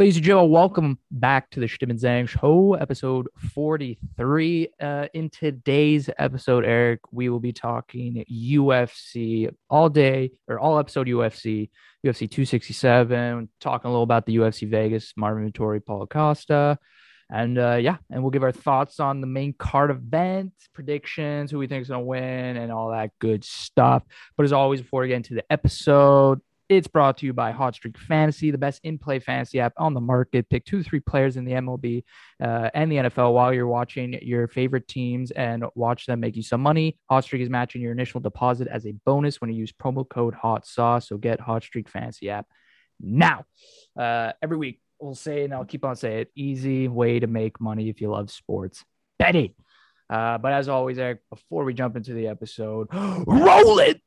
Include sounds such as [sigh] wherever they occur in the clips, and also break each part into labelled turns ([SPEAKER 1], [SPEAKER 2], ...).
[SPEAKER 1] Ladies and gentlemen, welcome back to the Shtim Zang Show, episode 43. Uh, in today's episode, Eric, we will be talking UFC all day, or all episode UFC, UFC 267, talking a little about the UFC Vegas, Marvin Vettori, Paulo Costa. And uh, yeah, and we'll give our thoughts on the main card event, predictions, who we think is going to win, and all that good stuff. But as always, before we get into the episode, it's brought to you by Hot Streak Fantasy, the best in play fantasy app on the market. Pick two to three players in the MLB uh, and the NFL while you're watching your favorite teams and watch them make you some money. Hot Streak is matching your initial deposit as a bonus when you use promo code Hot Sauce. So get Hot Streak Fantasy app now. Uh, every week, we'll say, and I'll keep on saying it easy way to make money if you love sports betting. Uh, but as always, Eric, before we jump into the episode, [gasps] roll it.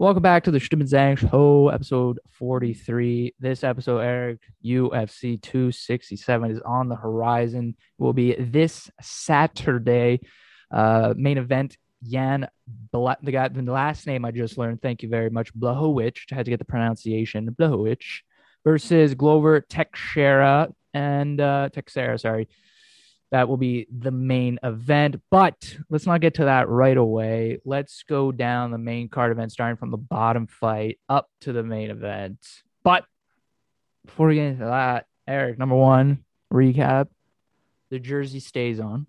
[SPEAKER 1] Welcome back to the and Zang Show, episode 43. This episode, Eric, UFC 267 is on the horizon. It will be this Saturday. Uh, main event, Jan, Bla- the guy, the last name I just learned, thank you very much, Blachowicz, had to get the pronunciation, Blachowicz, versus Glover Teixeira and uh, sorry. That will be the main event. But let's not get to that right away. Let's go down the main card event, starting from the bottom fight up to the main event. But before we get into that, Eric, number one, recap the jersey stays on.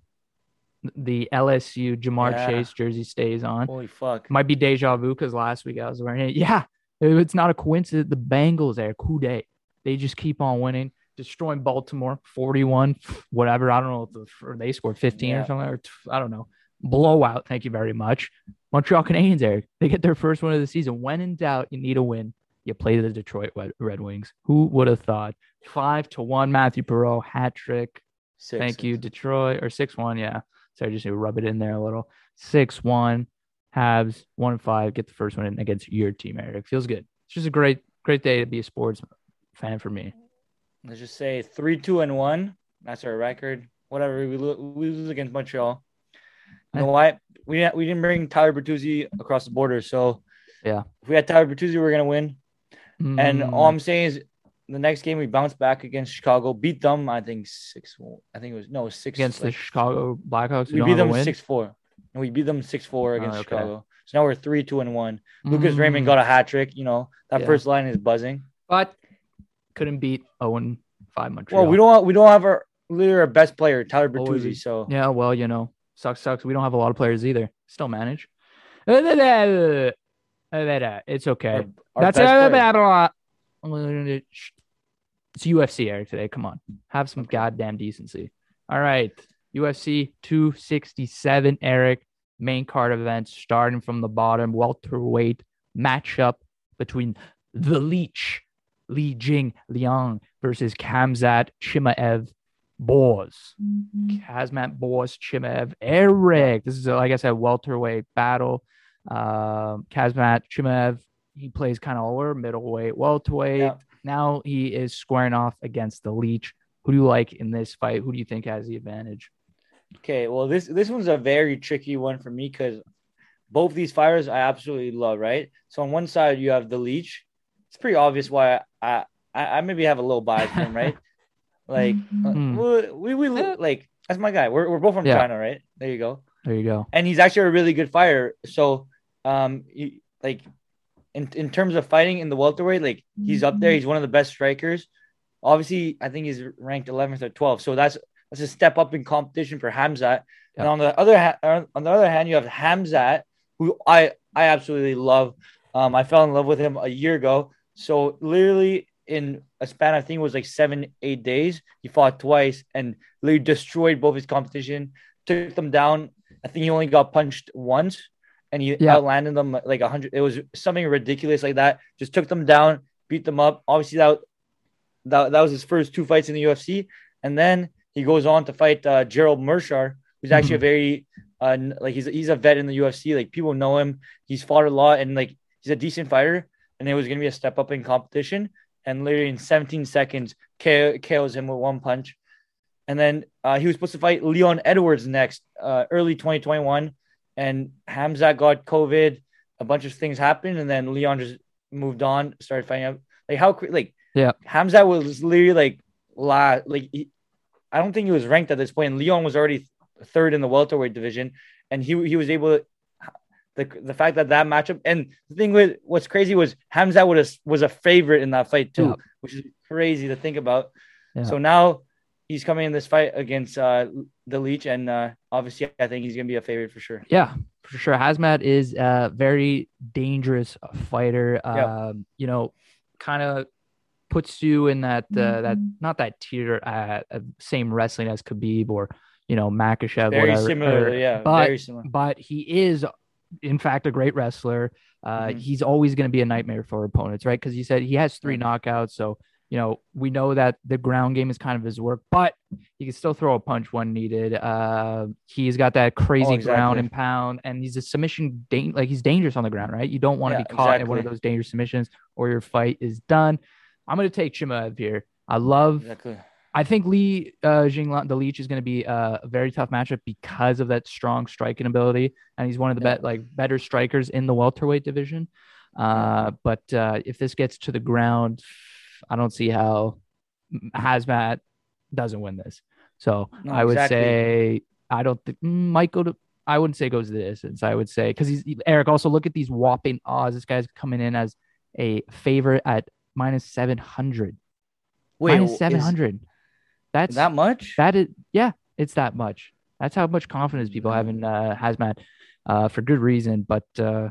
[SPEAKER 1] The LSU Ja'Marr
[SPEAKER 2] Yeah.
[SPEAKER 1] Chase jersey stays on.
[SPEAKER 2] Holy fuck.
[SPEAKER 1] Might be deja vu because last week I was wearing it. [laughs] Yeah, it's not a coincidence. The Bengals are coup day. They just keep on winning, destroying Baltimore 41, whatever. I don't know if the, or they scored 15 or something, or I don't know. Blowout. Thank you very much. Montreal Canadiens, Eric. They get their first win of the season. When in doubt, you need a win. You play the Detroit Red- Wings. Who would have thought? Five to one, Mathieu Perreault hat trick.
[SPEAKER 2] Six.
[SPEAKER 1] Thank you, Detroit, or six one. Yeah, sorry, just need to rub it in there a little. Six one, Habs one five. Get the first one in against your team, Eric. Feels good. It's just a great, great day to be a sports fan for me.
[SPEAKER 2] Let's just say three, two, and one. That's our record. Whatever we, lo- we lose against Montreal. You know why? We didn't, we didn't bring Tyler Bertuzzi across the border. So
[SPEAKER 1] Yeah.
[SPEAKER 2] if we had Tyler Bertuzzi, we are gonna win. And
[SPEAKER 1] Mm,
[SPEAKER 2] all I'm saying is, the next game we bounced back against Chicago, beat them. I think six. I think it was no six
[SPEAKER 1] against the Chicago Blackhawks,
[SPEAKER 2] We
[SPEAKER 1] we
[SPEAKER 2] beat them six four, and we beat them six four against
[SPEAKER 1] Oh, okay.
[SPEAKER 2] Chicago. So now we're three, two, and one. Lucas Raymond
[SPEAKER 1] Mm,
[SPEAKER 2] got a hat trick. You know that
[SPEAKER 1] Yeah.
[SPEAKER 2] first line is buzzing.
[SPEAKER 1] but couldn't beat Owen five Montreal.
[SPEAKER 2] Well, we don't we don't have our literally our best player, Tyler? Bertuzzi. So
[SPEAKER 1] Yeah, well, you know, sucks, sucks. We don't have a lot of players either. Still manage. It's okay.
[SPEAKER 2] our, our
[SPEAKER 1] That's it. It's UFC, Eric, today. Come on. Have some goddamn decency. All right. UFC 267, Eric. Main card event starting from the bottom. Welterweight matchup between the Leech, Li Jing Liang versus Khamzat Chimaev Borz. Kazmat Borz Chimaev Eric. This is, a, like I said, welterweight battle. Um, Kazmat Chimaev, he plays kind of over middleweight, welterweight.
[SPEAKER 2] Yeah.
[SPEAKER 1] Now he is squaring off against the Leech. Who do you like in this fight? Who do you think has the advantage?
[SPEAKER 2] Okay, well this this one's a very tricky one for me because both these fighters I absolutely love. Right, so on one side you have the Leech. It's pretty obvious why I I, I maybe have a little bias for him, right? [laughs] Like
[SPEAKER 1] Hmm.
[SPEAKER 2] we, we we like that's my guy. We're we're both from
[SPEAKER 1] Yeah.
[SPEAKER 2] China, right? There you go.
[SPEAKER 1] There you go.
[SPEAKER 2] and he's actually a really good fighter. So, um, he, like in in terms of fighting in the welterweight, like he's up there. He's one of the best strikers. Obviously, I think he's ranked 11th or 12th. So that's that's a step up in competition for Hamzat. And on the other hand, on the other hand, you have Hamzat, who I I absolutely love. Um, I fell in love with him a year ago. So literally in a span, I think it was like seven, eight days, he fought twice and literally destroyed both his competition, took them down. I think he only got punched once, and he
[SPEAKER 1] Yeah.
[SPEAKER 2] outlanded them like a hundred. It was something ridiculous like that. Just took them down, beat them up. Obviously, that that, that was his first two fights in the UFC, and then he goes on to fight uh, Gerald Meerschaert, who's actually a very uh, like he's he's a vet in the UFC. Like people know him. He's fought a lot, and like he's a decent fighter. And it was gonna be a step up in competition. And literally in 17 seconds, KO, KOs him with one punch. And then uh, he was supposed to fight Leon Edwards next, uh, early 2021. And Hamzat got COVID. a bunch of things happened, and then Leon just moved on, started fighting out. Like how like
[SPEAKER 1] Yeah.
[SPEAKER 2] Hamza was literally like la like he, I don't think he was ranked at this point. And Leon was already third in the welterweight division, and he he was able to. The, the fact that that matchup and the thing with what's crazy was Hamza was was a favorite in that fight too,
[SPEAKER 1] Yeah.
[SPEAKER 2] which is crazy to think about.
[SPEAKER 1] Yeah.
[SPEAKER 2] So now he's coming in this fight against uh, the Leech, and uh, obviously I think he's gonna be a favorite for sure.
[SPEAKER 1] Yeah, for sure. Hazmat is a very dangerous fighter.
[SPEAKER 2] Yep.
[SPEAKER 1] Um, you know, kind of puts you in that uh, that not that tier uh, uh, same wrestling as Khabib or you know Makhachev.
[SPEAKER 2] Very
[SPEAKER 1] whatever,
[SPEAKER 2] similar,
[SPEAKER 1] or-
[SPEAKER 2] yeah,
[SPEAKER 1] but
[SPEAKER 2] very similar.
[SPEAKER 1] but he is in fact a great wrestler. Uh,
[SPEAKER 2] Mhm.
[SPEAKER 1] He's always going to be a nightmare for opponents, right? Because he said he has three knockouts, so you know we know that the ground game is kind of his work, but he can still throw a punch when needed. Uh, he's got that crazy ground
[SPEAKER 2] exactly.
[SPEAKER 1] and pound, and he's a submission dan- like he's dangerous on the ground, right? You don't want to
[SPEAKER 2] Yeah,
[SPEAKER 1] be caught in one of those dangerous submissions, or your fight is done. I'm going to take Chimaev here. I love
[SPEAKER 2] Exactly.
[SPEAKER 1] I think Lee uh, Jingliang, the Leech, is going to be a, a very tough matchup because of that strong striking ability, and he's one of the
[SPEAKER 2] Yeah.
[SPEAKER 1] bet like better strikers in the welterweight division. Uh, but uh, if this gets to the ground, I don't see how Hazmat doesn't win this. So
[SPEAKER 2] No,
[SPEAKER 1] I would
[SPEAKER 2] exactly.
[SPEAKER 1] say I don't think mm, might go to. I wouldn't say goes to the distance. I would say because he's Eric. Also, look at these whopping odds. This guy's coming in as a favorite at minus seven hundred. Minus
[SPEAKER 2] is-
[SPEAKER 1] seven hundred. That's
[SPEAKER 2] that much?
[SPEAKER 1] that is yeah, it's that much. That's how much confidence people have in uh, Hazmat, uh, for good reason. But uh,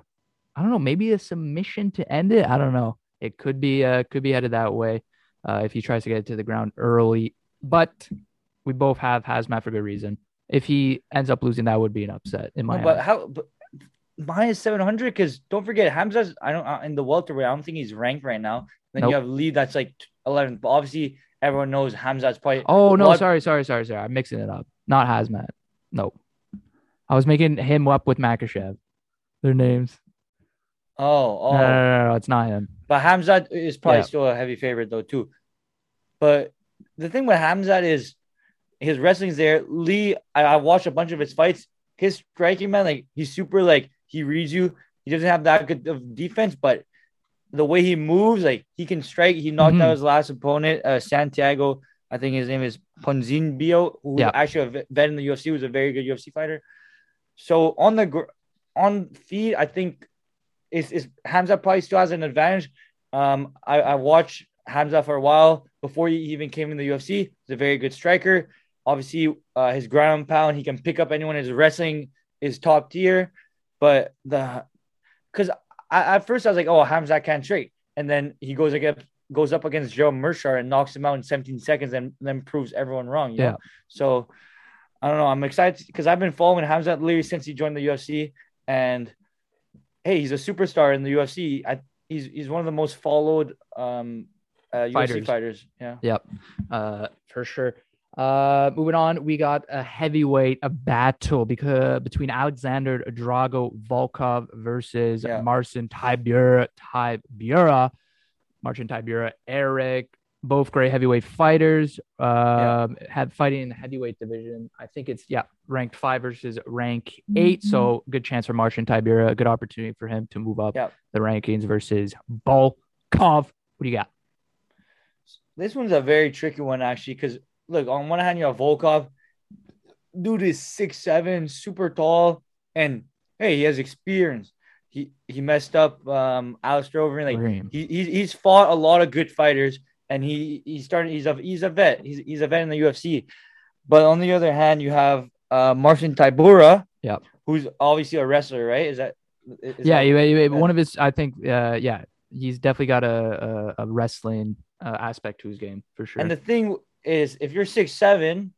[SPEAKER 1] I don't know, maybe a submission to end it. I don't know. It could be uh, could be headed that way uh, if he tries to get it to the ground early. But we both have Hazmat for good reason. If he ends up losing, that would be an upset in my
[SPEAKER 2] No, but how? But minus seven hundred because don't forget Hamza's. I don't uh, in the welterweight. I don't think he's ranked right now. Then
[SPEAKER 1] Nope.
[SPEAKER 2] you have Lee that's like eleven. But obviously everyone knows Hamza's probably.
[SPEAKER 1] Oh no,
[SPEAKER 2] What-
[SPEAKER 1] sorry, sorry, sorry, sorry. I'm mixing it up. Not Hazmat. Nope. I was making him up with Makhachev. Their names.
[SPEAKER 2] Oh, oh.
[SPEAKER 1] No, no, no, no, it's not him.
[SPEAKER 2] But Hamzat is probably
[SPEAKER 1] Yeah.
[SPEAKER 2] still a heavy favorite though too. But the thing with Hamzat is his wrestling's there. Lee, I, I watched a bunch of his fights. His striking man, like he's super like he reads you. He doesn't have that good of defense, but the way he moves, like he can strike. He knocked
[SPEAKER 1] Mhm.
[SPEAKER 2] out his last opponent, uh, Santiago. I think his name is Ponzinibbio, who
[SPEAKER 1] Yeah.
[SPEAKER 2] actually a vet- in the UFC was a very good UFC fighter. So on the gr- on feed, I think is is Hamza probably still has an advantage. Um, I, I watched Hamza for a while before he even came in the UFC. He's a very good striker. Obviously, uh, his ground and pound, he can pick up anyone. His wrestling is top tier. But the because at first I was like, oh, Hamza can't straight, and then he goes against goes up against Joe Meerschaert and knocks him out in 17 seconds, and then proves everyone wrong. You
[SPEAKER 1] Yeah.
[SPEAKER 2] know? So I don't know. I'm excited because I've been following Hamza literally since he joined the UFC, and hey, he's a superstar in the UFC. I he's he's one of the most followed um uh, UFC
[SPEAKER 1] Fighters.
[SPEAKER 2] fighters. Yeah.
[SPEAKER 1] Yep, uh, for sure. Uh, moving on, we got a heavyweight a battle because between Alexander Drago Volkov versus
[SPEAKER 2] Yeah.
[SPEAKER 1] Marcin Tybura Tybura, Marcin Tybura Eric. Both great heavyweight fighters. Um, had fighting in the heavyweight division. I think it's yeah, ranked five versus rank 8 So good chance for Marcin Tybura. A good opportunity for him to move up
[SPEAKER 2] Yeah.
[SPEAKER 1] the rankings versus Volkov. What do you got?
[SPEAKER 2] This one's a very tricky one actually, because look, on one hand you have Volkov, dude is six seven, super tall, and hey, he has experience. He he messed up um Alistair Overeem. Like
[SPEAKER 1] Overeem.
[SPEAKER 2] he, he he's fought a lot of good fighters, and he he started. He's a he's a vet. He's he's a vet in the UFC. But on the other hand, you have uh Marcin Tybura,
[SPEAKER 1] Yep.
[SPEAKER 2] who's obviously a wrestler, right? Is that is
[SPEAKER 1] yeah,
[SPEAKER 2] that-
[SPEAKER 1] you, you-
[SPEAKER 2] yeah.
[SPEAKER 1] one of his, I think, uh, yeah, he's definitely got a a, a wrestling uh, aspect to his game for sure.
[SPEAKER 2] And the thing is, if you're six seven,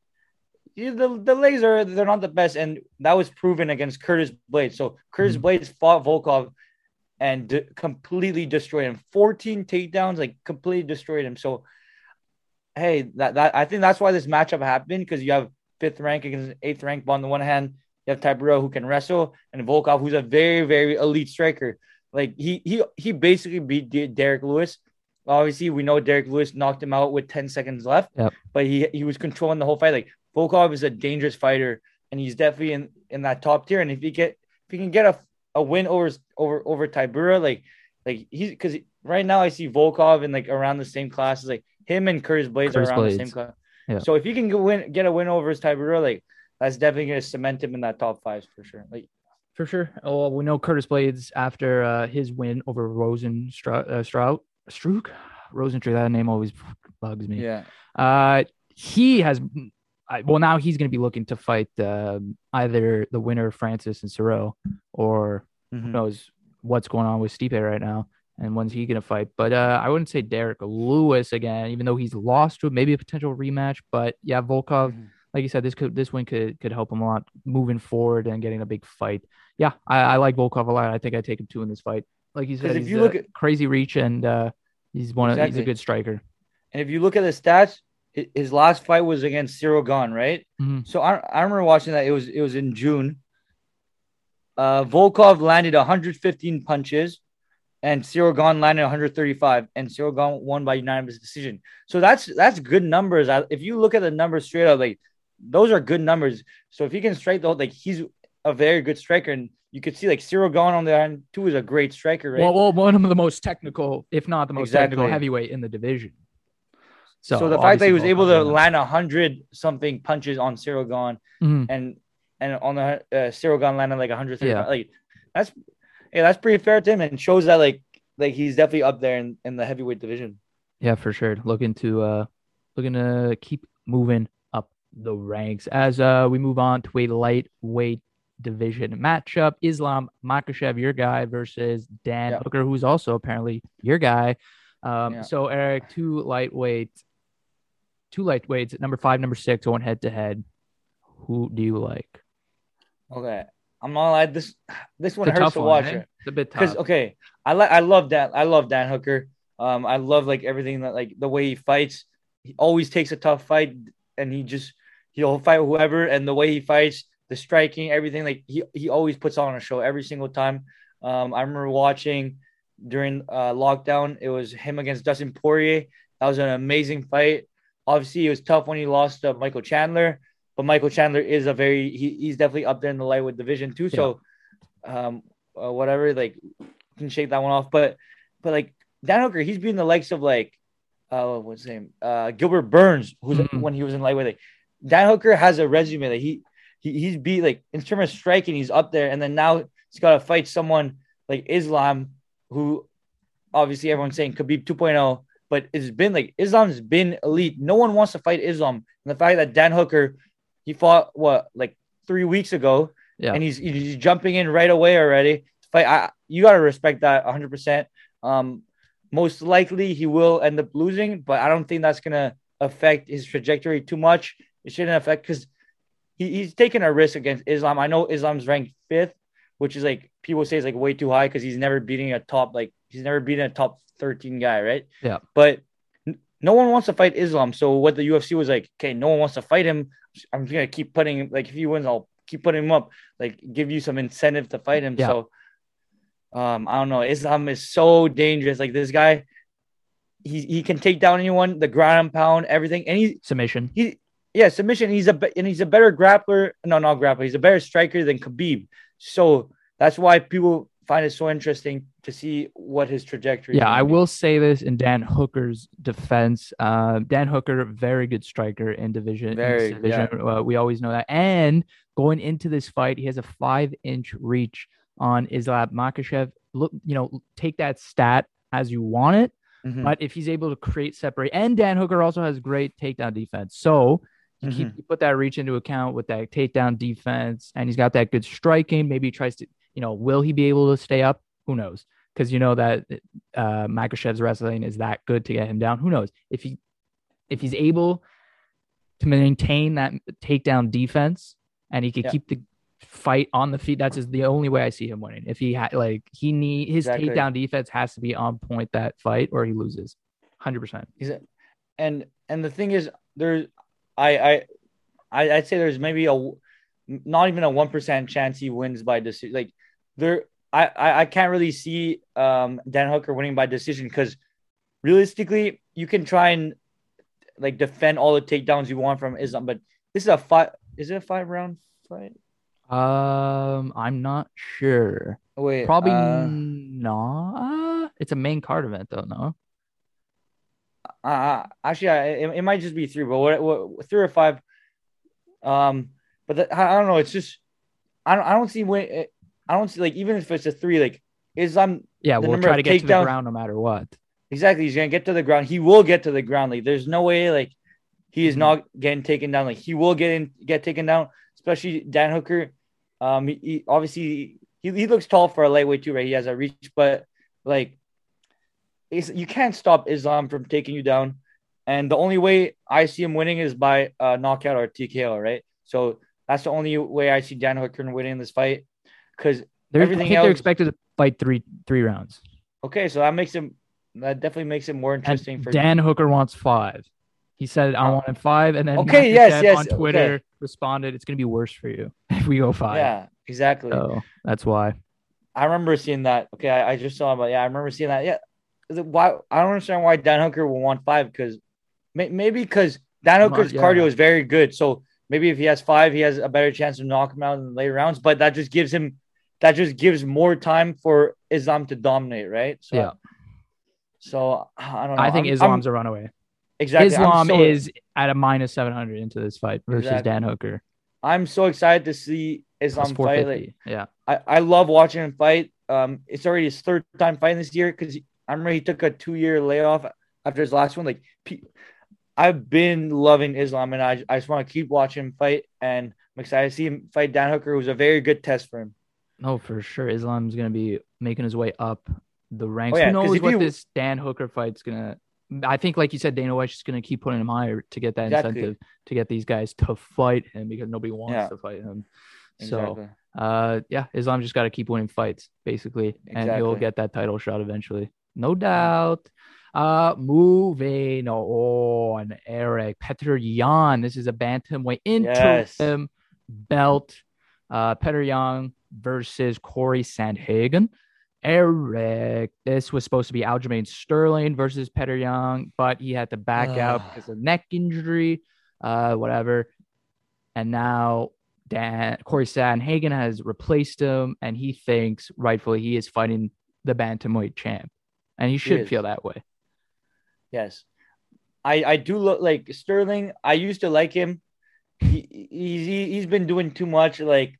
[SPEAKER 2] you, the the legs are they're not the best, and that was proven against Curtis Blaydes. So Curtis
[SPEAKER 1] Mhm.
[SPEAKER 2] Blaydes fought Volkov and de- completely destroyed him. 14 takedowns, like completely destroyed him. So hey, that, that I think that's why this matchup happened because you have fifth rank against eighth rank. But on the one hand, you have Tybura who can wrestle, and Volkov who's a very very elite striker. Like he he he basically beat De- Derrick Lewis. Obviously, we know Derrick Lewis knocked him out with 10 seconds left,
[SPEAKER 1] Yep.
[SPEAKER 2] but he he was controlling the whole fight. Like Volkov is a dangerous fighter, and he's definitely in, in that top tier. And if he get if he can get a a win over over over Tybura, like like he's because right now I see Volkov in like around the same class as like him and Curtis Blaydes
[SPEAKER 1] Curtis
[SPEAKER 2] are around
[SPEAKER 1] Blaydes.
[SPEAKER 2] the same class.
[SPEAKER 1] Yeah.
[SPEAKER 2] So if he can go win get a win over his Tybura, like that's definitely gonna cement him in that top five for sure. Like
[SPEAKER 1] For sure. Oh, well, we know Curtis Blaydes after uh, his win over Rosen Strout, uh, Strout, Strouk, Rosentree. That name always bugs me.
[SPEAKER 2] yeah,
[SPEAKER 1] Uh, he has. I, well, now he's going to be looking to fight um either the winner of Francis and Ciryl, or who
[SPEAKER 2] Mhm.
[SPEAKER 1] knows what's going on with Stipe right now, and when's he going to fight. But uh, I wouldn't say Derrick Lewis again, even though he's lost to maybe a potential rematch. But yeah, Volkov
[SPEAKER 2] Mhm.
[SPEAKER 1] like you said, this could this win could could help him a lot moving forward and getting a big fight. Yeah, I, I like Volkov a lot. I think I take him two in this fight. Like you said,
[SPEAKER 2] if
[SPEAKER 1] he's
[SPEAKER 2] you look at-
[SPEAKER 1] crazy reach and uh, he's one of he's a good striker.
[SPEAKER 2] And if you look at the stats, his last fight was against Ciryl Gane, right?
[SPEAKER 1] Mhm.
[SPEAKER 2] So I, I remember watching that. It was it was in June. Uh, Volkov landed 115 punches, and Ciryl Gane landed 135, and Ciryl Gane won by unanimous decision. So that's that's good numbers. I- If you look at the numbers straight up, like those are good numbers. So if he can strike the like he's a very good striker, and you could see like Ciryl Gane on the end too is a great striker, right?
[SPEAKER 1] Well, well, one of the most technical, if not the most technical heavyweight in the division.
[SPEAKER 2] so,
[SPEAKER 1] So,
[SPEAKER 2] the fact that he was able to land hundred something punches on Ciryl Gane
[SPEAKER 1] Mhm.
[SPEAKER 2] and and on the uh, Ciryl Gane landed like 130.
[SPEAKER 1] Yeah.
[SPEAKER 2] Like that's yeah, that's pretty fair to him and shows that like like he's definitely up there in, in the heavyweight division.
[SPEAKER 1] Yeah, for sure. Looking to uh looking to keep moving up the ranks as uh we move on to a lightweight division matchup. Islam Makhachev, your guy, versus Dan
[SPEAKER 2] Yeah.
[SPEAKER 1] Hooker, who's also apparently your guy. Um
[SPEAKER 2] Yeah.
[SPEAKER 1] so Eric, two lightweights, two lightweights, number five, number six, going head to head. Who do you like?
[SPEAKER 2] Okay, I'm not lie. This this one hurts to
[SPEAKER 1] one,
[SPEAKER 2] watch
[SPEAKER 1] eh? It's a bit tough.
[SPEAKER 2] okay, I like I love Dan. I love Dan Hooker. Um, I love like everything that like the way he fights. He always takes a tough fight, and he just he'll fight whoever. And the way he fights, the striking, everything like he he always puts on a show every single time. Um, I remember watching during uh, lockdown. It was him against Dustin Poirier. That was an amazing fight. Obviously, it was tough when he lost to Michael Chandler, but Michael Chandler is a very he, he's definitely up there in the lightweight division too. So, um, uh, whatever, like can shake that one off. But but like Dan Hooker, he's been the likes of like uh what's his name? Uh Gilbert Burns, who's
[SPEAKER 1] Mhm.
[SPEAKER 2] when he was in lightweight. Like Dan Hooker has a resume that he he he's beat like in terms of striking, he's up there, and then now he's got to fight someone like Islam, who obviously everyone's saying Khabib 2.0, but it's been like Islam's been elite. No one wants to fight Islam, and the fact that Dan Hooker he fought what like three weeks ago,
[SPEAKER 1] Yeah.
[SPEAKER 2] and he's he's jumping in right away already to fight. I, you got to respect that 100. percent Um, most likely he will end up losing, but I don't think that's gonna affect his trajectory too much. It shouldn't affect because he, he's taking a risk against Islam. I know Islam's ranked fifth, which is like people say is like way too high because he's never beating a top like he's never beating a top 13 guy, right?
[SPEAKER 1] Yeah.
[SPEAKER 2] But no one wants to fight Islam. So what the UFC was like, okay, no one wants to fight him. I'm just gonna keep putting him like if he wins, I'll keep putting him up, like give you some incentive to fight him.
[SPEAKER 1] Yeah.
[SPEAKER 2] So um, I don't know. Islam is so dangerous. Like this guy, he he can take down anyone, the ground and pound, everything, and he
[SPEAKER 1] Submission.
[SPEAKER 2] he yeah submission. He's a and he's a better grappler. No, not grappler. He's a better striker than Khabib. So that's why people find it so interesting to see what his trajectory.
[SPEAKER 1] Yeah, I
[SPEAKER 2] be.
[SPEAKER 1] will say this in Dan Hooker's defense. Uh, Dan Hooker, very good striker in division. in this
[SPEAKER 2] Very.
[SPEAKER 1] Uh, we always know that. And going into this fight, he has a five-inch reach on Islam Makhachev. Look, you know, take that stat as you want it.
[SPEAKER 2] Mhm.
[SPEAKER 1] But if he's able to create separate, and Dan Hooker also has great takedown defense. So you keep
[SPEAKER 2] Mhm.
[SPEAKER 1] you put that reach into account with that takedown defense, and he's got that good striking. Maybe he tries to, you know, will he be able to stay up? Who knows? Because you know that uh, Makhachev's wrestling is that good to get him down. Who knows if he if he's able to maintain that takedown defense and he can
[SPEAKER 2] Yeah.
[SPEAKER 1] keep the fight on the feet. That's just the only way I see him winning. If he had like he need his
[SPEAKER 2] Exactly.
[SPEAKER 1] takedown defense has to be on point that fight or he loses. Hundred percent.
[SPEAKER 2] And and the thing is, there's I I I'd say there's maybe a not even a one percent chance he wins by decision. Like there, I, I I can't really see um Dan Hooker winning by decision because realistically, you can try and like defend all the takedowns you want from Islam, but this is a five. Is it a five round fight?
[SPEAKER 1] Um, I'm not sure.
[SPEAKER 2] Wait,
[SPEAKER 1] Probably
[SPEAKER 2] uh,
[SPEAKER 1] not. It's a main card event though, no?
[SPEAKER 2] Uh, actually, it, it might just be three, but what, what three or five? Um, but the, I don't know. It's just I don't I don't see when I don't see like even if it's a three, like Islam
[SPEAKER 1] Yeah,
[SPEAKER 2] The
[SPEAKER 1] we'll try to get to the ground no matter what.
[SPEAKER 2] exactly. He's gonna get to the ground. He will get to the ground. Like there's no way like he is
[SPEAKER 1] Mhm.
[SPEAKER 2] not getting taken down. Like he will get in, get taken down. Especially Dan Hooker. Um, he, he obviously he, he looks tall for a lightweight too, right? He has a reach, but like it's, you can't stop Islam from taking you down. And the only way I see him winning is by uh, knockout or TKO, right? So that's the only way I see Dan Hooker winning this fight. Because Everything
[SPEAKER 1] think they're expected to fight three three rounds.
[SPEAKER 2] okay, so that makes him that definitely makes it more
[SPEAKER 1] And
[SPEAKER 2] interesting for
[SPEAKER 1] Dan Hooker wants five. He said I
[SPEAKER 2] Uh,
[SPEAKER 1] wanted five, and then
[SPEAKER 2] okay,
[SPEAKER 1] Makhachev
[SPEAKER 2] yes, yes,
[SPEAKER 1] on Twitter
[SPEAKER 2] okay.
[SPEAKER 1] responded, "It's gonna be worse for you [laughs] if we go five.
[SPEAKER 2] Yeah, exactly.
[SPEAKER 1] So that's why.
[SPEAKER 2] I remember seeing that. Okay, I, I just saw but yeah, I remember seeing that. Yeah, Is why I don't understand why Dan Hooker will want five because may, maybe because Dan Hooker's
[SPEAKER 1] yeah.
[SPEAKER 2] cardio is very good. So maybe if he has five, he has a better chance to knock him out in the later rounds. But that just gives him that just gives more time for Islam to dominate, right? So,
[SPEAKER 1] Yeah.
[SPEAKER 2] So I don't know.
[SPEAKER 1] I think
[SPEAKER 2] I'm-
[SPEAKER 1] Islam's
[SPEAKER 2] I'm-
[SPEAKER 1] a runaway.
[SPEAKER 2] exactly.
[SPEAKER 1] Islam
[SPEAKER 2] so-
[SPEAKER 1] is at a minus seven hundred into this fight versus
[SPEAKER 2] Exactly.
[SPEAKER 1] Dan Hooker.
[SPEAKER 2] I'm so excited to see Islam fight. Like,
[SPEAKER 1] yeah.
[SPEAKER 2] I, I love watching him fight. Um, it's already his third time fighting this year because I remember he took a two year layoff after his last one. Like, I've been loving Islam, and I, I just want to keep watching him fight. And I'm excited to see him fight Dan Hooker, who's a very good test for him.
[SPEAKER 1] No, for sure. Islam's gonna be making his way up the ranks.
[SPEAKER 2] Oh, yeah,
[SPEAKER 1] Who knows what
[SPEAKER 2] you-
[SPEAKER 1] this Dan Hooker fight's gonna? I think, like you said, Dana White's just gonna keep putting him higher to get that
[SPEAKER 2] Exactly.
[SPEAKER 1] incentive to get these guys to fight him because nobody wants
[SPEAKER 2] Yeah.
[SPEAKER 1] to fight him.
[SPEAKER 2] Exactly.
[SPEAKER 1] So, uh, yeah, Islam just got to keep winning fights basically, and he'll get that title shot eventually, no doubt. Uh, moving on, Eric Petr Yan. This is a bantamweight
[SPEAKER 2] Yes.
[SPEAKER 1] interim belt. Uh, Petr versus Corey Sandhagen. Eric, this was supposed to be Aljamain Sterling versus Petr Yan, but he had to back out
[SPEAKER 2] Ah.
[SPEAKER 1] because of neck injury, uh, whatever. And now Dan Corey Sandhagen has replaced him, and he thinks rightfully he is fighting the bantamweight champ, and he should feel that way.
[SPEAKER 2] Yes. I, I do look like Sterling. I used to like him. He, he's he, he's been doing too much. Like,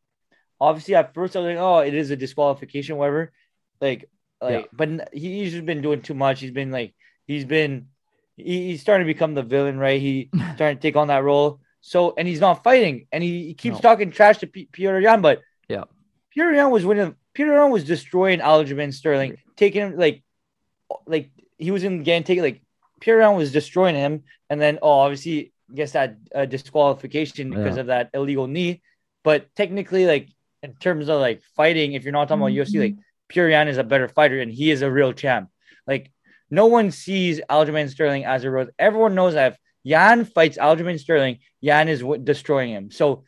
[SPEAKER 2] obviously, at first I was like, oh, it is a disqualification, whatever. Like, like,
[SPEAKER 1] Yeah.
[SPEAKER 2] but he, he's just been doing too much. He's been like, he's been, he, he's starting to become the villain, right? He [laughs] starting to take on that role. So, and he's not fighting, and he, he keeps
[SPEAKER 1] No.
[SPEAKER 2] talking trash to P- Peter Yan, but
[SPEAKER 1] Yeah.
[SPEAKER 2] Peter Yan was winning. Peter Yan was destroying Aljamain Sterling, taking him like, like he was in taken like Yan was destroying him, and then oh, obviously gets that uh, disqualification because
[SPEAKER 1] Yeah.
[SPEAKER 2] of that illegal knee. But technically, like in terms of like fighting, if you're not talking about UFC, like Yan is a better fighter, and he is a real champ. Like no one sees Aljamain Sterling as a real. Everyone knows that if Yan fights Aljamain Sterling, Yan is w- destroying him. So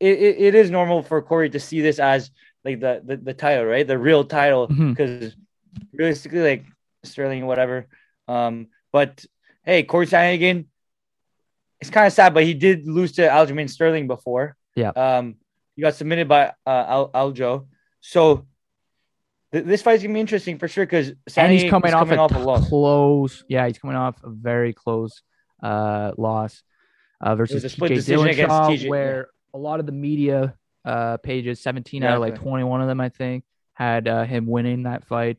[SPEAKER 2] it, it, it is normal for Corey to see this as like the, the, the title, right? The real title, because realistically, like Sterling, whatever. Um, but hey, Corey Sandhagen, it's kind of sad, but he did lose to Aljamain Sterling before.
[SPEAKER 1] Yeah.
[SPEAKER 2] Um, he got submitted by uh, Al- Aljo. So th- this fight's gonna be interesting for sure because
[SPEAKER 1] and he's coming off,
[SPEAKER 2] coming
[SPEAKER 1] a
[SPEAKER 2] off a loss.
[SPEAKER 1] close. Yeah, he's coming off a very close uh, loss uh, versus
[SPEAKER 2] a split
[SPEAKER 1] TJ
[SPEAKER 2] decision against
[SPEAKER 1] Dillashaw,
[SPEAKER 2] TJ, yeah.
[SPEAKER 1] where a lot of the media uh, pages, 17 out of like
[SPEAKER 2] Exactly.
[SPEAKER 1] 21 of them, I think, had uh, him winning that fight.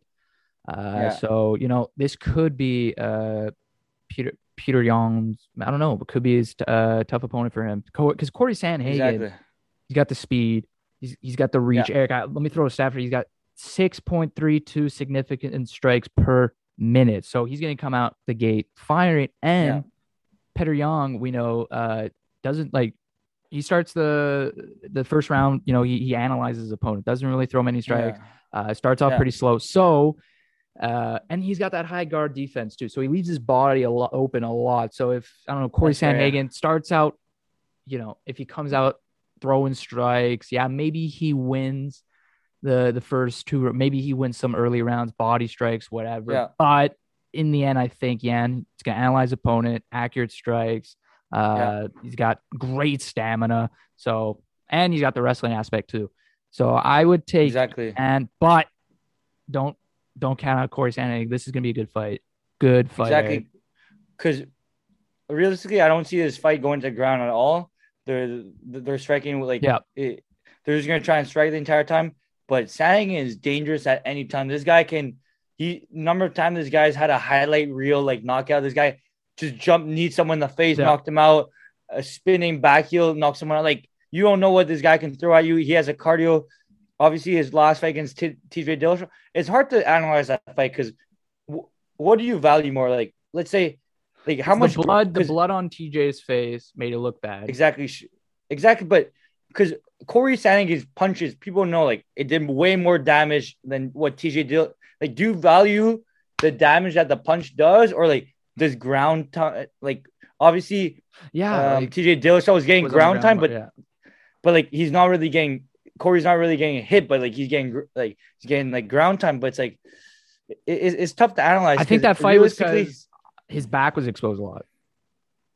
[SPEAKER 1] Uh,
[SPEAKER 2] Yeah.
[SPEAKER 1] So you know, this could be uh, Peter Peter Young's. I don't know, but could be his uh, tough opponent for him because Corey Sandhagen.
[SPEAKER 2] Exactly.
[SPEAKER 1] He's got the speed. He's he's got the reach. Eric, I, let me throw a stat for you. He's got six point three two significant strikes per minute. So he's going to come out the gate firing. And Peter Young, we know, uh, doesn't like. He starts the the first round. You know, he he analyzes his opponent. Doesn't really throw many strikes.
[SPEAKER 2] Yeah.
[SPEAKER 1] Uh, starts off
[SPEAKER 2] Yeah.
[SPEAKER 1] pretty slow. So, uh, and he's got that high guard defense too. So he leaves his body a lot open a lot. So if I don't know, Corey
[SPEAKER 2] That's fair.
[SPEAKER 1] Sandhagen starts out, you know, if he comes out throwing strikes, yeah, maybe he wins the the first two. Maybe he wins some early rounds, body strikes, whatever.
[SPEAKER 2] Yeah.
[SPEAKER 1] But in the end, I think Yan is gonna analyze opponent, accurate strikes. Uh, he's got great stamina. So and he's got the wrestling aspect too. So I would take
[SPEAKER 2] Exactly.
[SPEAKER 1] and but don't don't count out Corey Sandhagen. This is gonna be a good fight. Good fight.
[SPEAKER 2] Exactly. Because realistically, I don't see this fight going to the ground at all. They're they're striking like
[SPEAKER 1] Yeah.
[SPEAKER 2] it, they're just gonna try and strike the entire time. But Sandhagen is dangerous at any time. This guy can he number of times this guy's had a highlight reel like knockout. This guy just jumped, needs someone in the face,
[SPEAKER 1] Yeah.
[SPEAKER 2] knocked him out. A spinning back heel, knocked someone out. Like you don't know what this guy can throw at you. He has a cardio. Obviously, his last fight against T- TJ Dillashaw. It's hard to analyze that fight because w- what do you value more? Like, let's say, like how
[SPEAKER 1] The
[SPEAKER 2] much
[SPEAKER 1] blood the blood on TJ's face made it look bad.
[SPEAKER 2] Exactly, exactly. But because Corey Sandhagen's punches, people know like it did way more damage than what TJ did. Like, do you value the damage that the punch does, or like does ground time? Like, obviously,
[SPEAKER 1] Yeah.
[SPEAKER 2] um,
[SPEAKER 1] like,
[SPEAKER 2] TJ Dillashaw was getting
[SPEAKER 1] was the
[SPEAKER 2] ground time, but
[SPEAKER 1] yeah.
[SPEAKER 2] but like he's not really getting Corey's not really getting hit, but like he's getting like he's getting like ground time. But it's like it, it's, tough to analyze.
[SPEAKER 1] I think that fight was because his back was exposed a lot.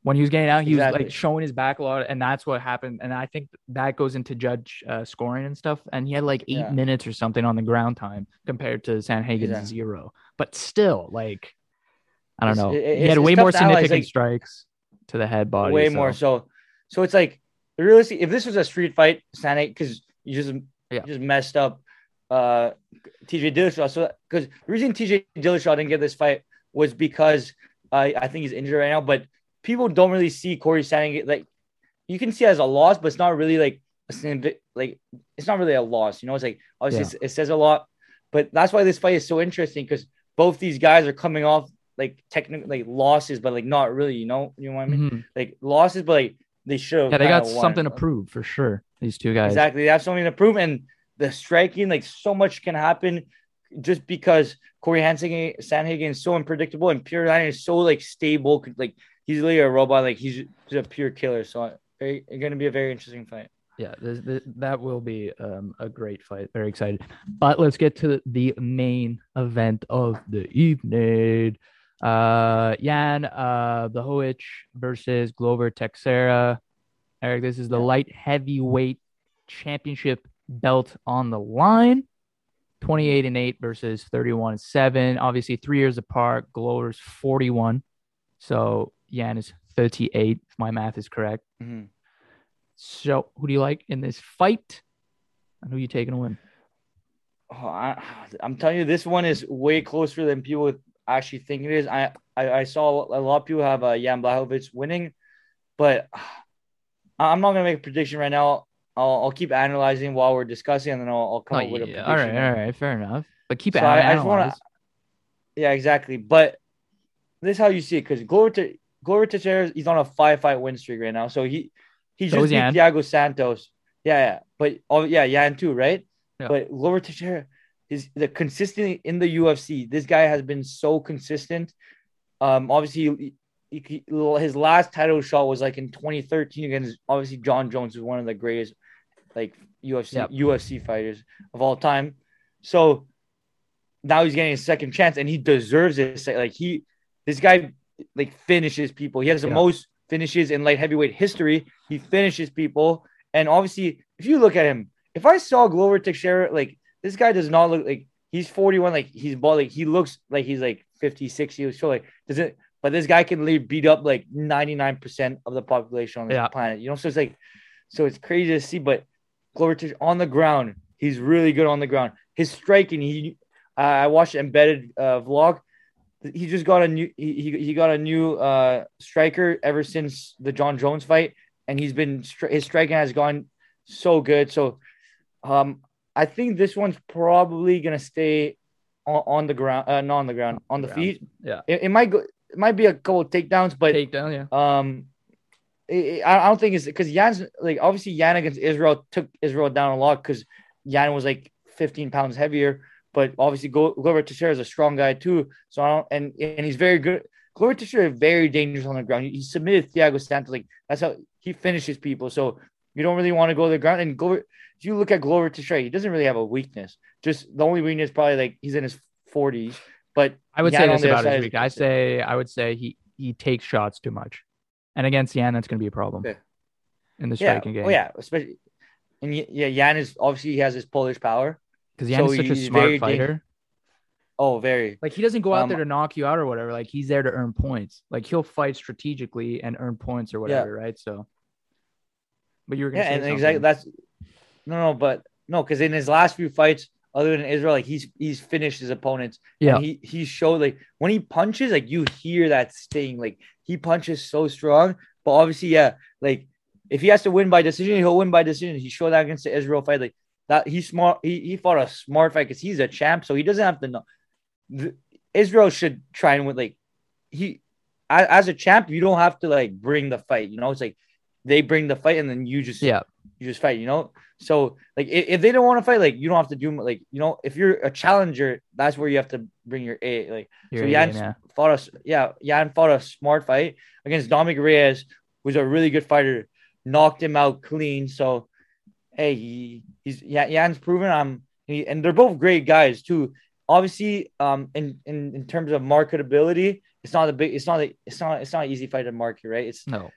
[SPEAKER 1] When he was getting out, he was like showing his back a lot, and that's what happened. And I think that goes into judge uh, scoring and stuff. And he had like eight
[SPEAKER 2] Yeah.
[SPEAKER 1] minutes or something on the ground time compared to Sandhagen's
[SPEAKER 2] Yeah.
[SPEAKER 1] zero. But still, like, I don't know. he had way more significant
[SPEAKER 2] like-
[SPEAKER 1] strikes to the head body.
[SPEAKER 2] way
[SPEAKER 1] so-
[SPEAKER 2] more. So so it's like realistically, if this was a street fight, Sane because you just
[SPEAKER 1] Yeah.
[SPEAKER 2] just messed up uh TJ Dillashaw. So because the reason TJ Dillashaw didn't get this fight was because I I think he's injured right now, but people don't really see Corey Sandhagen like you can see it as a loss, but it's not really like a like it's not really a loss. You know, it's like obviously it's- it says a lot, but that's why this fight is so interesting because both these guys are coming off like technically like losses, but like not really. You know, you know what I mean?
[SPEAKER 1] Mhm.
[SPEAKER 2] Like losses, but like they should.
[SPEAKER 1] Yeah, they got
[SPEAKER 2] won.
[SPEAKER 1] something to prove for sure. These two guys.
[SPEAKER 2] Exactly, they have something to prove, and the striking, like so much can happen, just because Corey Hansen Sandhagen is so unpredictable, and Pierre Ryan is so like stable. Like he's really a robot. Like he's just a pure killer. So very, it's going to be a very interesting fight.
[SPEAKER 1] yeah, this, this, that will be um, a great fight. Very excited. But let's get to the main event of the evening. Uh, Jan uh, Blachowicz versus Glover Teixeira. Eric, this is the light heavyweight championship belt on the line. 28 and 8 versus 31 and 7. Obviously, three years apart. Glover's 41. So Jan is 38, if my math is correct.
[SPEAKER 2] Mhm.
[SPEAKER 1] So, who do you like in this fight? And who you taking to win?
[SPEAKER 2] Oh, I, I'm telling you, this one is way closer than people actually think it is. I I, I saw a lot of people have uh, Jan Blachowicz winning, but I'm not gonna make a prediction right now. I'll, I'll keep analyzing while we're discussing, and then I'll, I'll come
[SPEAKER 1] Oh,
[SPEAKER 2] up with a
[SPEAKER 1] yeah.
[SPEAKER 2] prediction.
[SPEAKER 1] All right, all right, fair enough. But keep it.
[SPEAKER 2] So I- I just wanna- Yeah, exactly. But this is how you see it because Glover to Glover Teixeira, he's on a five fight win streak right now. So he he just beat
[SPEAKER 1] Yan.
[SPEAKER 2] Thiago Santos. Yeah, yeah. But oh yeah, Yan too, right?
[SPEAKER 1] Yeah.
[SPEAKER 2] But Glover Teixeira is the consistent in the UFC. This guy has been so consistent. Um, obviously, he, his last title shot was like in 2013 against obviously Jon Jones, who's one of the greatest like UFC
[SPEAKER 1] Yep.
[SPEAKER 2] UFC fighters of all time. So now he's getting a second chance, and he deserves it. Like he, this guy, like finishes people. He has the
[SPEAKER 1] Yeah.
[SPEAKER 2] most finishes in light heavyweight history. He finishes people, and obviously, if you look at him, if I saw Glover Teixeira, like this guy does not look like he's 41. Like he's bald. Like he looks like he's like 50, 60. So like does it? But this guy can literally beat up like 99% of the population on this
[SPEAKER 1] Yeah.
[SPEAKER 2] planet. You know, so it's like, so it's crazy to see. But Glover Teixeira on the ground, he's really good on the ground. His striking, he, uh, I watched embedded uh, vlog. He just got a new, he, he, got a new uh, striker ever since the Jon Jones fight, and he's been his striking has gone so good. So, um, I think this one's probably gonna stay on, on the ground, uh, not on the ground, on the
[SPEAKER 1] Ground.
[SPEAKER 2] feet.
[SPEAKER 1] Yeah.
[SPEAKER 2] It, it might go, it might be a couple takedowns, but
[SPEAKER 1] Takedown, yeah.
[SPEAKER 2] um, it, I don't think it's because Jan's like obviously Yan against Israel took Israel down a lot because Yan was like 15 pounds heavier, but obviously Glo- Glover Teixeira is a strong guy too. So I don't and and he's very good. Glover Teixeira is very dangerous on the ground. He, he submitted Thiago Santos like that's how he finishes people. So you don't really want to go to the ground. And Glover, if you look at Glover Teixeira, he doesn't really have a weakness. Just the only weakness probably like he's in his 40s. But
[SPEAKER 1] I would say this about his week. I say I would say he he takes shots too much, and against Yan, that's going to be a problem in the
[SPEAKER 2] yeah,
[SPEAKER 1] striking game.
[SPEAKER 2] oh yeah, especially and yeah, Yan is obviously he has his Polish power.
[SPEAKER 1] because Yan
[SPEAKER 2] So
[SPEAKER 1] is such a smart fighter.
[SPEAKER 2] Oh, very.
[SPEAKER 1] Like he doesn't go out
[SPEAKER 2] Um,
[SPEAKER 1] there to knock you out or whatever. Like he's there to earn points. Like he'll fight strategically and earn points or whatever, right? So, but you were gonna
[SPEAKER 2] Yeah,
[SPEAKER 1] say
[SPEAKER 2] and
[SPEAKER 1] something.
[SPEAKER 2] exactly that's no, no, but no, because in his last few fights, other than Israel, like he's he's finished his opponents.
[SPEAKER 1] Yeah.
[SPEAKER 2] and he he showed like when he punches, like you hear that sting. Like he punches so strong, but obviously, yeah, like if he has to win by decision, he'll win by decision. He showed that against the Israel fight, like that. He's smart. He he fought a smart fight because he's a champ, so he doesn't have to know. The, Israel should try and win. Like he, as, as a champ, you don't have to like bring the fight. You know, it's like they bring the fight and then you just
[SPEAKER 1] yeah,
[SPEAKER 2] you just fight, you know. So like if, they don't want to fight, like you don't have to do like you know if you're a challenger, that's where you have to bring your A. Like
[SPEAKER 1] you're
[SPEAKER 2] so
[SPEAKER 1] game, yeah.
[SPEAKER 2] fought us, yeah, Yan fought a smart fight against Dominick Reyes, who's a really good fighter, knocked him out clean. So hey, he, he's yeah, Yan's proven. I'm he, and they're both great guys too. Obviously, um, in, in in terms of marketability, it's not a big, it's not a, it's not it's not an easy fight to market, right? It's
[SPEAKER 1] No,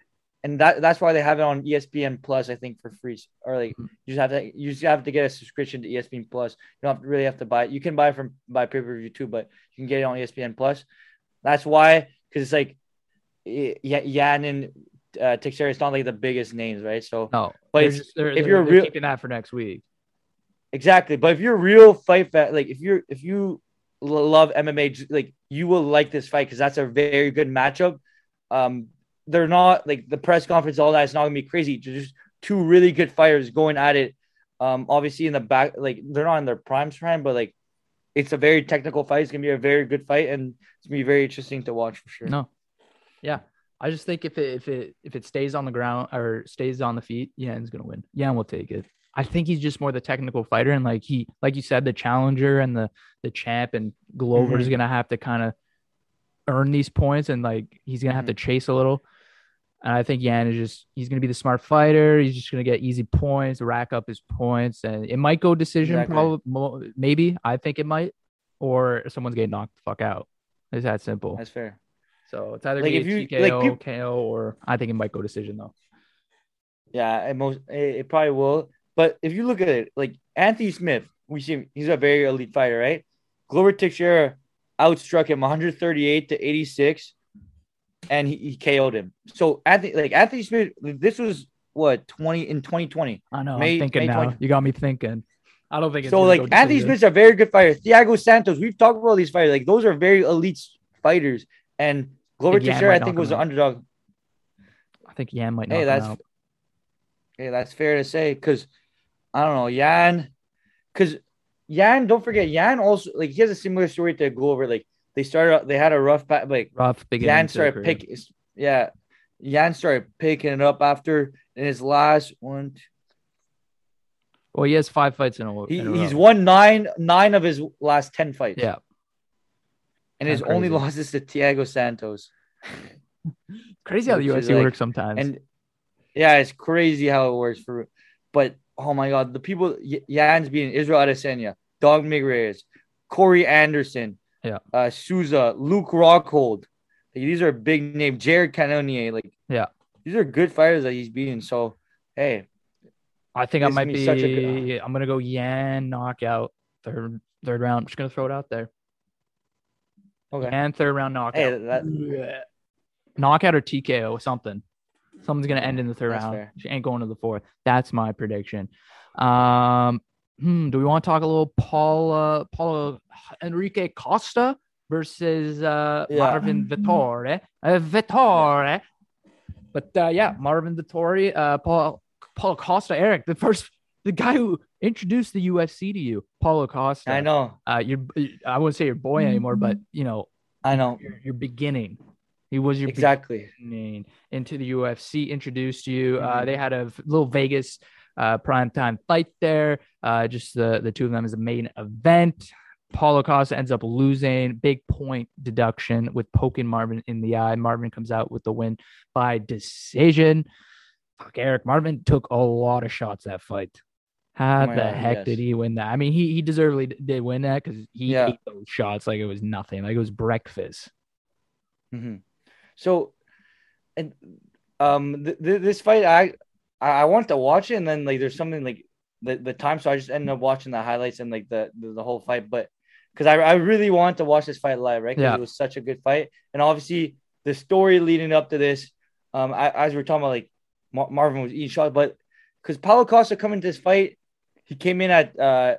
[SPEAKER 2] and that that's why they have it on ESPN Plus, I think, for free. Or like
[SPEAKER 1] Mhm.
[SPEAKER 2] you just have to you just have to get a subscription to ESPN Plus. You don't have to really have to buy it. You can buy it from by pay per view too, but you can get it on ESPN Plus. That's why, because it's like yeah, Yan and uh, Teixeira, it's not like the biggest names, right? So
[SPEAKER 1] no.
[SPEAKER 2] But
[SPEAKER 1] They're just, they're,
[SPEAKER 2] if
[SPEAKER 1] they're-
[SPEAKER 2] you're real-
[SPEAKER 1] keeping that for next week.
[SPEAKER 2] exactly. But if you're real fight fan, like if you're if you love MMA, like you will like this fight because that's a very good matchup. Um, they're not like the press conference, all that. It's not gonna be crazy. Just two really good fighters going at it. Um, obviously in the back, like they're not in their prime prime, but like it's a very technical fight. It's gonna be a very good fight, and it's gonna be very interesting to watch for sure.
[SPEAKER 1] No, yeah. I just think if it if it if it stays on the ground or stays on the feet, Yan's gonna win. Yan will take it. I think he's just more the technical fighter, and like he, like you said, the challenger and the the champ and Glover is gonna have to kind of earn these points, and like he's gonna have to chase a little. And I think Yan is just he's gonna be the smart fighter. He's just gonna get easy points, rack up his points, and it might go decision.
[SPEAKER 2] Exactly.
[SPEAKER 1] Probably, maybe I think it might, or someone's getting knocked the fuck out. It's that simple.
[SPEAKER 2] That's fair.
[SPEAKER 1] So it's either
[SPEAKER 2] Like,
[SPEAKER 1] be
[SPEAKER 2] if
[SPEAKER 1] a
[SPEAKER 2] you-
[SPEAKER 1] TKO,
[SPEAKER 2] like, peop-
[SPEAKER 1] KO, or I think it might go decision though.
[SPEAKER 2] Yeah, it most it, it probably will. But if you look at it, like Anthony Smith, we see him, he's a very elite fighter, right? Glover Teixeira outstruck him 138 to 86, and he, he KO'd him. So Anthony, like Anthony Smith, this was what 20 in 2020.
[SPEAKER 1] I know.
[SPEAKER 2] May-
[SPEAKER 1] I'm thinking
[SPEAKER 2] May
[SPEAKER 1] now.
[SPEAKER 2] 20.
[SPEAKER 1] You got me thinking. I don't think it's
[SPEAKER 2] So like Anthony. Smith's a very good fighter. Thiago Santos, we've talked about these fighters. Like those are very elite fighters, and Glover
[SPEAKER 1] Yan
[SPEAKER 2] Teixeira, I think, was an underdog.
[SPEAKER 1] I think Yan might
[SPEAKER 2] Hey, that's. Hey, that's fair to say because I don't know Yan, because Yan. Don't forget Yan also like he has a similar story to Glover. Like they started, out- they had a rough patch. Like
[SPEAKER 1] rough beginning.
[SPEAKER 2] Yan started picking, yeah, Yan started picking it up after in his last one.
[SPEAKER 1] Well, he has five fights in a,
[SPEAKER 2] He,
[SPEAKER 1] in a
[SPEAKER 2] he's
[SPEAKER 1] row.
[SPEAKER 2] won nine nine of his last ten fights.
[SPEAKER 1] Yeah,
[SPEAKER 2] and his only
[SPEAKER 1] crazy.
[SPEAKER 2] loss is to Thiago Santos. [laughs]
[SPEAKER 1] crazy how the UFC
[SPEAKER 2] like-
[SPEAKER 1] works sometimes.
[SPEAKER 2] And yeah, it's crazy how it works for. But oh my god, the people Jan's being Israel Adesanya, Dominick Reyes, Corey Anderson,
[SPEAKER 1] Yeah.
[SPEAKER 2] uh, Souza, Luke Rockhold. Like, these are big name. Jared Cannonier, like
[SPEAKER 1] Yeah.
[SPEAKER 2] these are good fighters that he's beating. So hey,
[SPEAKER 1] I think I might be.
[SPEAKER 2] such a good-
[SPEAKER 1] I'm gonna go Yan knockout third third round. I'm just gonna throw it out there.
[SPEAKER 2] okay,
[SPEAKER 1] And third round knockout.
[SPEAKER 2] hey, that,
[SPEAKER 1] knockout or TKO, something. Someone's gonna end in the third
[SPEAKER 2] That's
[SPEAKER 1] round.
[SPEAKER 2] fair.
[SPEAKER 1] She ain't going to the fourth. That's my prediction. Um, hmm, do we want to talk a little Paul uh, Paulo Enrique Costa versus uh,
[SPEAKER 2] Yeah.
[SPEAKER 1] Marvin Vettori? Uh, Vettori. But uh, yeah, Marvin Vettori, uh, Paul Paulo Costa, Eric, the first, the guy who introduced the UFC to you, Paulo Costa.
[SPEAKER 2] I know,
[SPEAKER 1] Uh, you're, I wouldn't say your boy anymore, but you know,
[SPEAKER 2] I know
[SPEAKER 1] your, your beginning. He was your
[SPEAKER 2] exactly.
[SPEAKER 1] beginning into the UFC. Introduced you. Uh,
[SPEAKER 2] Mhm.
[SPEAKER 1] they had a little Vegas uh, primetime fight there. Uh, just the the two of them as a main event. Paulo Costa ends up losing big point deduction with poking Marvin in the eye. Marvin comes out with the win by decision. Fuck Eric Marvin took a lot of shots that fight. How
[SPEAKER 2] Oh
[SPEAKER 1] the
[SPEAKER 2] God,
[SPEAKER 1] heck
[SPEAKER 2] yes.
[SPEAKER 1] did he win that? I mean, he he deservedly did win that because he
[SPEAKER 2] Yeah.
[SPEAKER 1] ate those shots like it was nothing, like it was breakfast.
[SPEAKER 2] hmm So, and um, th- th- this fight, I I I want to watch it, and then like there's something like the, the time, so I just ended up watching the highlights and like the the, the whole fight. But because I, I really wanted to watch this fight live, right? Because
[SPEAKER 1] Yeah.
[SPEAKER 2] it was such a good fight, and obviously the story leading up to this, um, I, as we are talking about, like Mar- Marvin was eating shots, but because Paulo Costa coming to this fight, he came in at uh,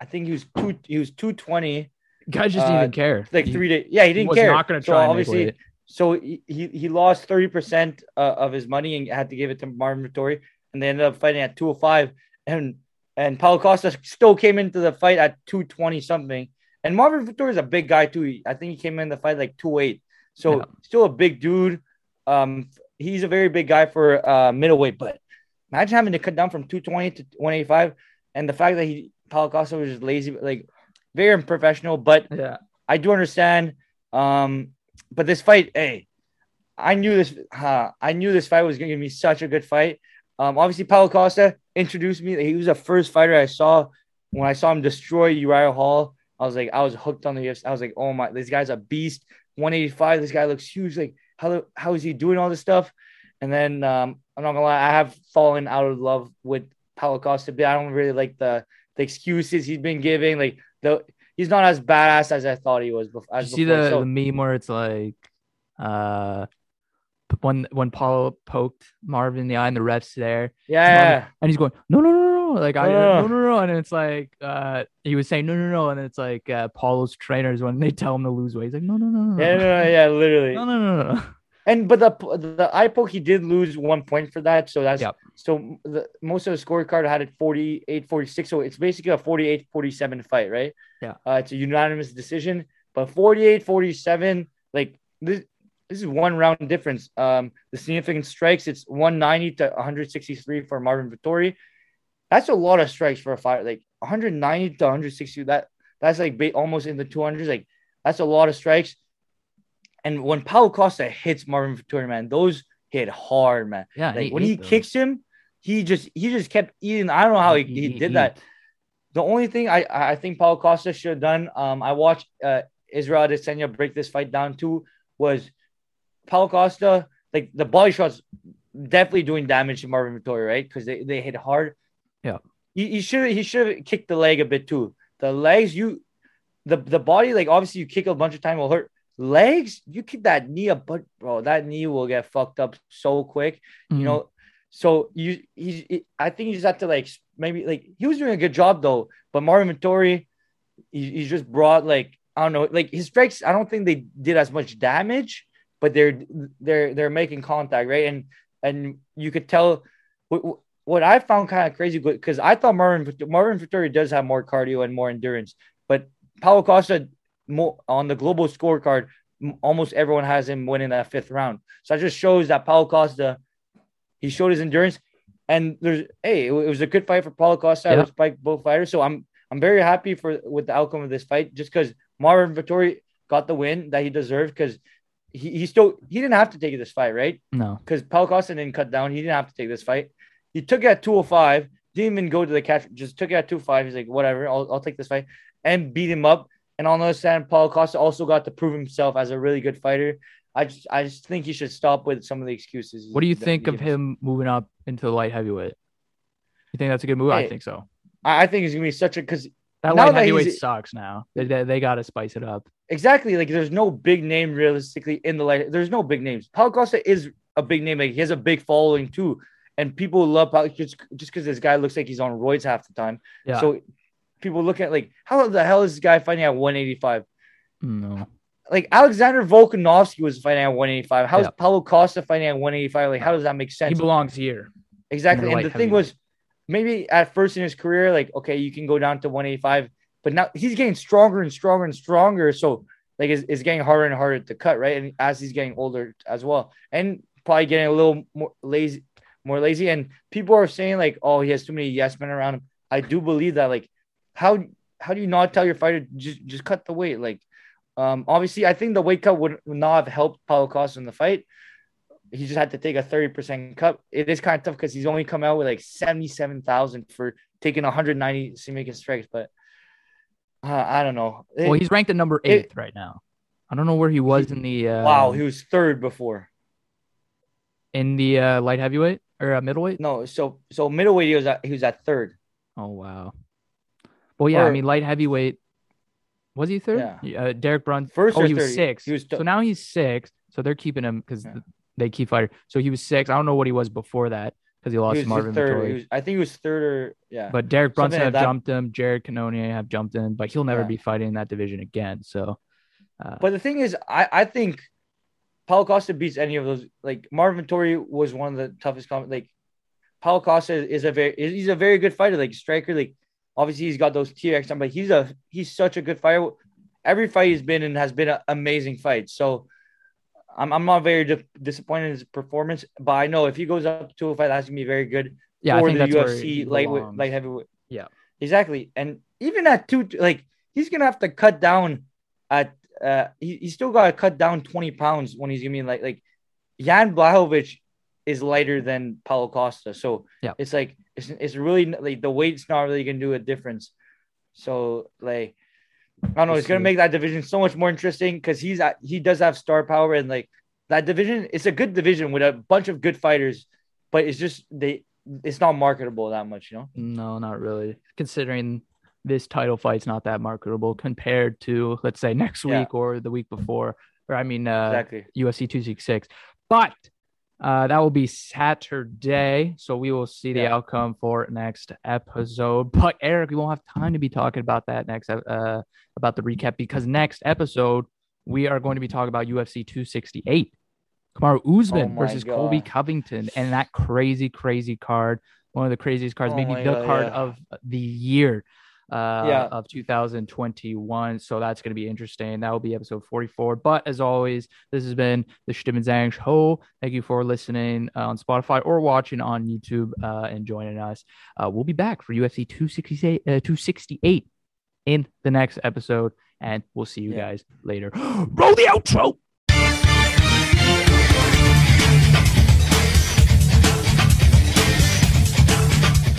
[SPEAKER 2] I think he was two, he was two twenty,
[SPEAKER 1] Guys just didn't
[SPEAKER 2] Uh,
[SPEAKER 1] even care.
[SPEAKER 2] like
[SPEAKER 1] He-
[SPEAKER 2] three days. Yeah, he
[SPEAKER 1] he
[SPEAKER 2] didn't
[SPEAKER 1] was
[SPEAKER 2] care.
[SPEAKER 1] not going to try. make
[SPEAKER 2] obviously. So he he, lost thirty percent uh, of his money and had to give it to Marvin Vettori, and they ended up fighting at two hundred five, and and Paulo Costa still came into the fight at two twenty something, and Marvin Vettori is a big guy too. He- I think he came in the fight like two eight, so
[SPEAKER 1] Yeah.
[SPEAKER 2] still a big dude. Um, he's a very big guy for uh middleweight, but imagine having to cut down from two twenty to one eighty five, and the fact that he Paulo Costa was just lazy, like very unprofessional, but
[SPEAKER 1] Yeah.
[SPEAKER 2] I do understand. Um, but this fight, hey, I knew this. Uh, I knew this fight was going to be such a good fight. Um, obviously, Paulo Costa introduced me. He was the first fighter I saw when I saw him destroy Uriah Hall. I was like, I was hooked on the UFC. I was like, oh my, this guy's a beast. 185. This guy looks huge. Like, how how is he doing all this stuff? And then um, I'm not gonna lie, I have fallen out of love with Paulo Costa. But I don't really like the the excuses he's been giving. Like the he's not as badass as I thought he was. Before, as
[SPEAKER 1] you see
[SPEAKER 2] before.
[SPEAKER 1] the,
[SPEAKER 2] So-
[SPEAKER 1] the meme where it's like, uh, when when Paulo poked Marvin in the eye and the refs there,
[SPEAKER 2] yeah,
[SPEAKER 1] and he's going, no, no, no, no, like I,
[SPEAKER 2] No,
[SPEAKER 1] no,
[SPEAKER 2] no,
[SPEAKER 1] no, and it's like, uh, he was saying no, no, no, and it's like uh, Paulo's trainers when they tell him to lose weight, he's like, no, no, no, no,
[SPEAKER 2] yeah, no, no, yeah, literally.
[SPEAKER 1] no, no, no, no.
[SPEAKER 2] And but the the eye poke he did lose one point for that, so that's
[SPEAKER 1] Yep.
[SPEAKER 2] so the most of the scorecard had it 48 46 so it's basically a 48 47 fight right?
[SPEAKER 1] Yeah.
[SPEAKER 2] uh, it's a unanimous decision. But 48 47 like this this is one round difference. Um the significant strikes it's 190 to 163 for Marvin Vettori. That's a lot of strikes for a fight like 190 to 160 that that's like ba- almost in the 200s like that's a lot of strikes and when Paulo Costa hits Marvin Vettori man those hit hard man
[SPEAKER 1] Yeah,
[SPEAKER 2] like when he
[SPEAKER 1] them.
[SPEAKER 2] kicks him, he just he just kept eating. I don't know how he, he, did that.
[SPEAKER 1] ate.
[SPEAKER 2] The only thing I I think Paulo Costa should have done. Um, I watched uh Israel Adesanya break this fight down too. Was Paulo Costa like the body shots definitely doing damage to Marvin Vettori, right? Because they, they hit hard.
[SPEAKER 1] Yeah.
[SPEAKER 2] He, he should he should have kicked the leg a bit too. The legs you the the body like obviously you kick a bunch of time will hurt. Legs you keep that knee up, but bro, that knee will get fucked up so quick you mm. know? So you he's he, i think you just have to like maybe like he was doing a good job though but marvin Vettori, he, he just brought like i don't know like his strikes i don't think they did as much damage but they're they're they're making contact right? And and you could tell what, what i found kind of crazy because i thought marvin marvin Vettori does have more cardio and more endurance but paulo costa more on the global scorecard almost everyone has him winning that fifth round so that just shows that paulo costa he showed his endurance, and there's hey, it, was a good fight for Paulo Costa. I
[SPEAKER 1] Yeah.
[SPEAKER 2] respect both fighters, so I'm I'm very happy for with the outcome of this fight, just because Marvin Vettori got the win that he deserved, because he, he still he didn't have to take this fight, right?
[SPEAKER 1] no,
[SPEAKER 2] Because Paulo Costa didn't cut down, he didn't have to take this fight. He took it at 205, didn't even go to the catch, just took it at 205. He's like, whatever, I'll, I'll take this fight and beat him up. And on the other side, Paulo Costa also got to prove himself as a really good fighter. I just I just think he should stop with some of the excuses.
[SPEAKER 1] what do you think of him moving up into the light heavyweight? You think that's a good move? I think so.
[SPEAKER 2] I, think he's gonna be such a because
[SPEAKER 1] That light heavyweight
[SPEAKER 2] he's-
[SPEAKER 1] sucks now. They, they, they got to spice it up.
[SPEAKER 2] exactly like there's no big name realistically in the light. There's no big names. Paulo Costa is a big name. Like he has a big following too, and people love Paulo just just because this guy looks like he's on roids half the time.
[SPEAKER 1] Yeah.
[SPEAKER 2] So people look at like how the hell is this guy fighting at 185?
[SPEAKER 1] no.
[SPEAKER 2] Like Alexander Volkanovski was fighting at 185. How's
[SPEAKER 1] Yeah.
[SPEAKER 2] Paulo Costa fighting at 185? Like how does that make sense?
[SPEAKER 1] He belongs here.
[SPEAKER 2] Exactly. And
[SPEAKER 1] the
[SPEAKER 2] the thing was, maybe at first in his career, like, okay, you can go down to 185, but now he's getting stronger and stronger and stronger. So, like, it's, it's getting harder and harder to cut, right? And as he's getting older as well, and probably getting a little more lazy, more lazy. And people are saying, like, oh, he has too many yes men around him. I do believe that, like, how how do you not tell your fighter just just cut the weight? Like, um, obviously, I think the weight cut would not have helped Paulo Costa in the fight he just had to take a 30% cut. It is kind of tough because he's only come out with like 77,000 for taking 190 significant strikes. But uh, I don't know. It-
[SPEAKER 1] Well, he's ranked at number
[SPEAKER 2] it-
[SPEAKER 1] right now. I don't know where he was in the uh,
[SPEAKER 2] wow, he was third before.
[SPEAKER 1] in the uh, light heavyweight or uh, middleweight.
[SPEAKER 2] No, so so middleweight he was at he was at third.
[SPEAKER 1] Oh wow. Well, yeah, I mean, light heavyweight. Was he third?
[SPEAKER 2] Yeah.
[SPEAKER 1] Uh, Derek Brunson.
[SPEAKER 2] First
[SPEAKER 1] oh, he was six.
[SPEAKER 2] He was
[SPEAKER 1] so now he's six. So they're keeping him because
[SPEAKER 2] Yeah.
[SPEAKER 1] they keep fighting. So he was six. I don't know what he was before that because he lost
[SPEAKER 2] He was
[SPEAKER 1] Marvin
[SPEAKER 2] third.
[SPEAKER 1] Vettori.
[SPEAKER 2] He was, I think he was third or yeah.
[SPEAKER 1] But Derek Brunson have
[SPEAKER 2] that.
[SPEAKER 1] jumped him. Jared Cannonier have jumped him, but he'll never
[SPEAKER 2] Yeah.
[SPEAKER 1] be fighting in that division again. So, uh,
[SPEAKER 2] But the thing is, I, I think Paulo Costa beats any of those. Like Marvin Vettori was one of the toughest. Com- like Paulo Costa is a very he's a very good fighter. Like striker. Like obviously he's got those TX, but he's a he's such a good fighter. Every fight he's been in has been an amazing fight. So I'm I'm not very di- disappointed in his performance, but I know if he goes up to a fight, that's gonna be very good
[SPEAKER 1] yeah,
[SPEAKER 2] for the UFC lightweight, light heavyweight.
[SPEAKER 1] Yeah.
[SPEAKER 2] exactly. And even at two, like he's gonna have to cut down at. Uh, he, he's still got to cut down twenty pounds when he's gonna be like like Jan Blachowicz is lighter than Paulo Costa, so
[SPEAKER 1] Yeah.
[SPEAKER 2] it's like it's it's really like the weight's not really gonna do a difference. So like. I don't know. It's gonna make that division so much more interesting because he's he does have star power and like that division. It's a good division with a bunch of good fighters, but it's just they it's not marketable that much, you know.
[SPEAKER 1] No, not really. Considering this title fight's not that marketable compared to, let's say, next
[SPEAKER 2] Yeah.
[SPEAKER 1] week or the week before, or I mean, uh,
[SPEAKER 2] Exactly.
[SPEAKER 1] UFC 266. But uh, that will be Saturday. So we will see the
[SPEAKER 2] Yeah.
[SPEAKER 1] outcome for next episode. But Eric, we won't have time to be talking about that next, uh, about the recap because next episode, we are going to be talking about UFC 268. Kamaru Usman
[SPEAKER 2] Oh
[SPEAKER 1] versus Colby Covington and that crazy, crazy card. One of the craziest cards,
[SPEAKER 2] Oh
[SPEAKER 1] maybe the
[SPEAKER 2] God,
[SPEAKER 1] card
[SPEAKER 2] yeah.
[SPEAKER 1] of the year uh,
[SPEAKER 2] Yeah.
[SPEAKER 1] of 2021. So that's going to be interesting. That will be episode 44. But as always, this has been the Stimmen Zhang Show. Thank you for listening uh, on Spotify or watching on YouTube uh, and joining us. Uh, we'll be back for UFC 268, uh, 268 in the next episode. And we'll see you
[SPEAKER 2] Yeah.
[SPEAKER 1] guys later. [gasps] Roll the outro.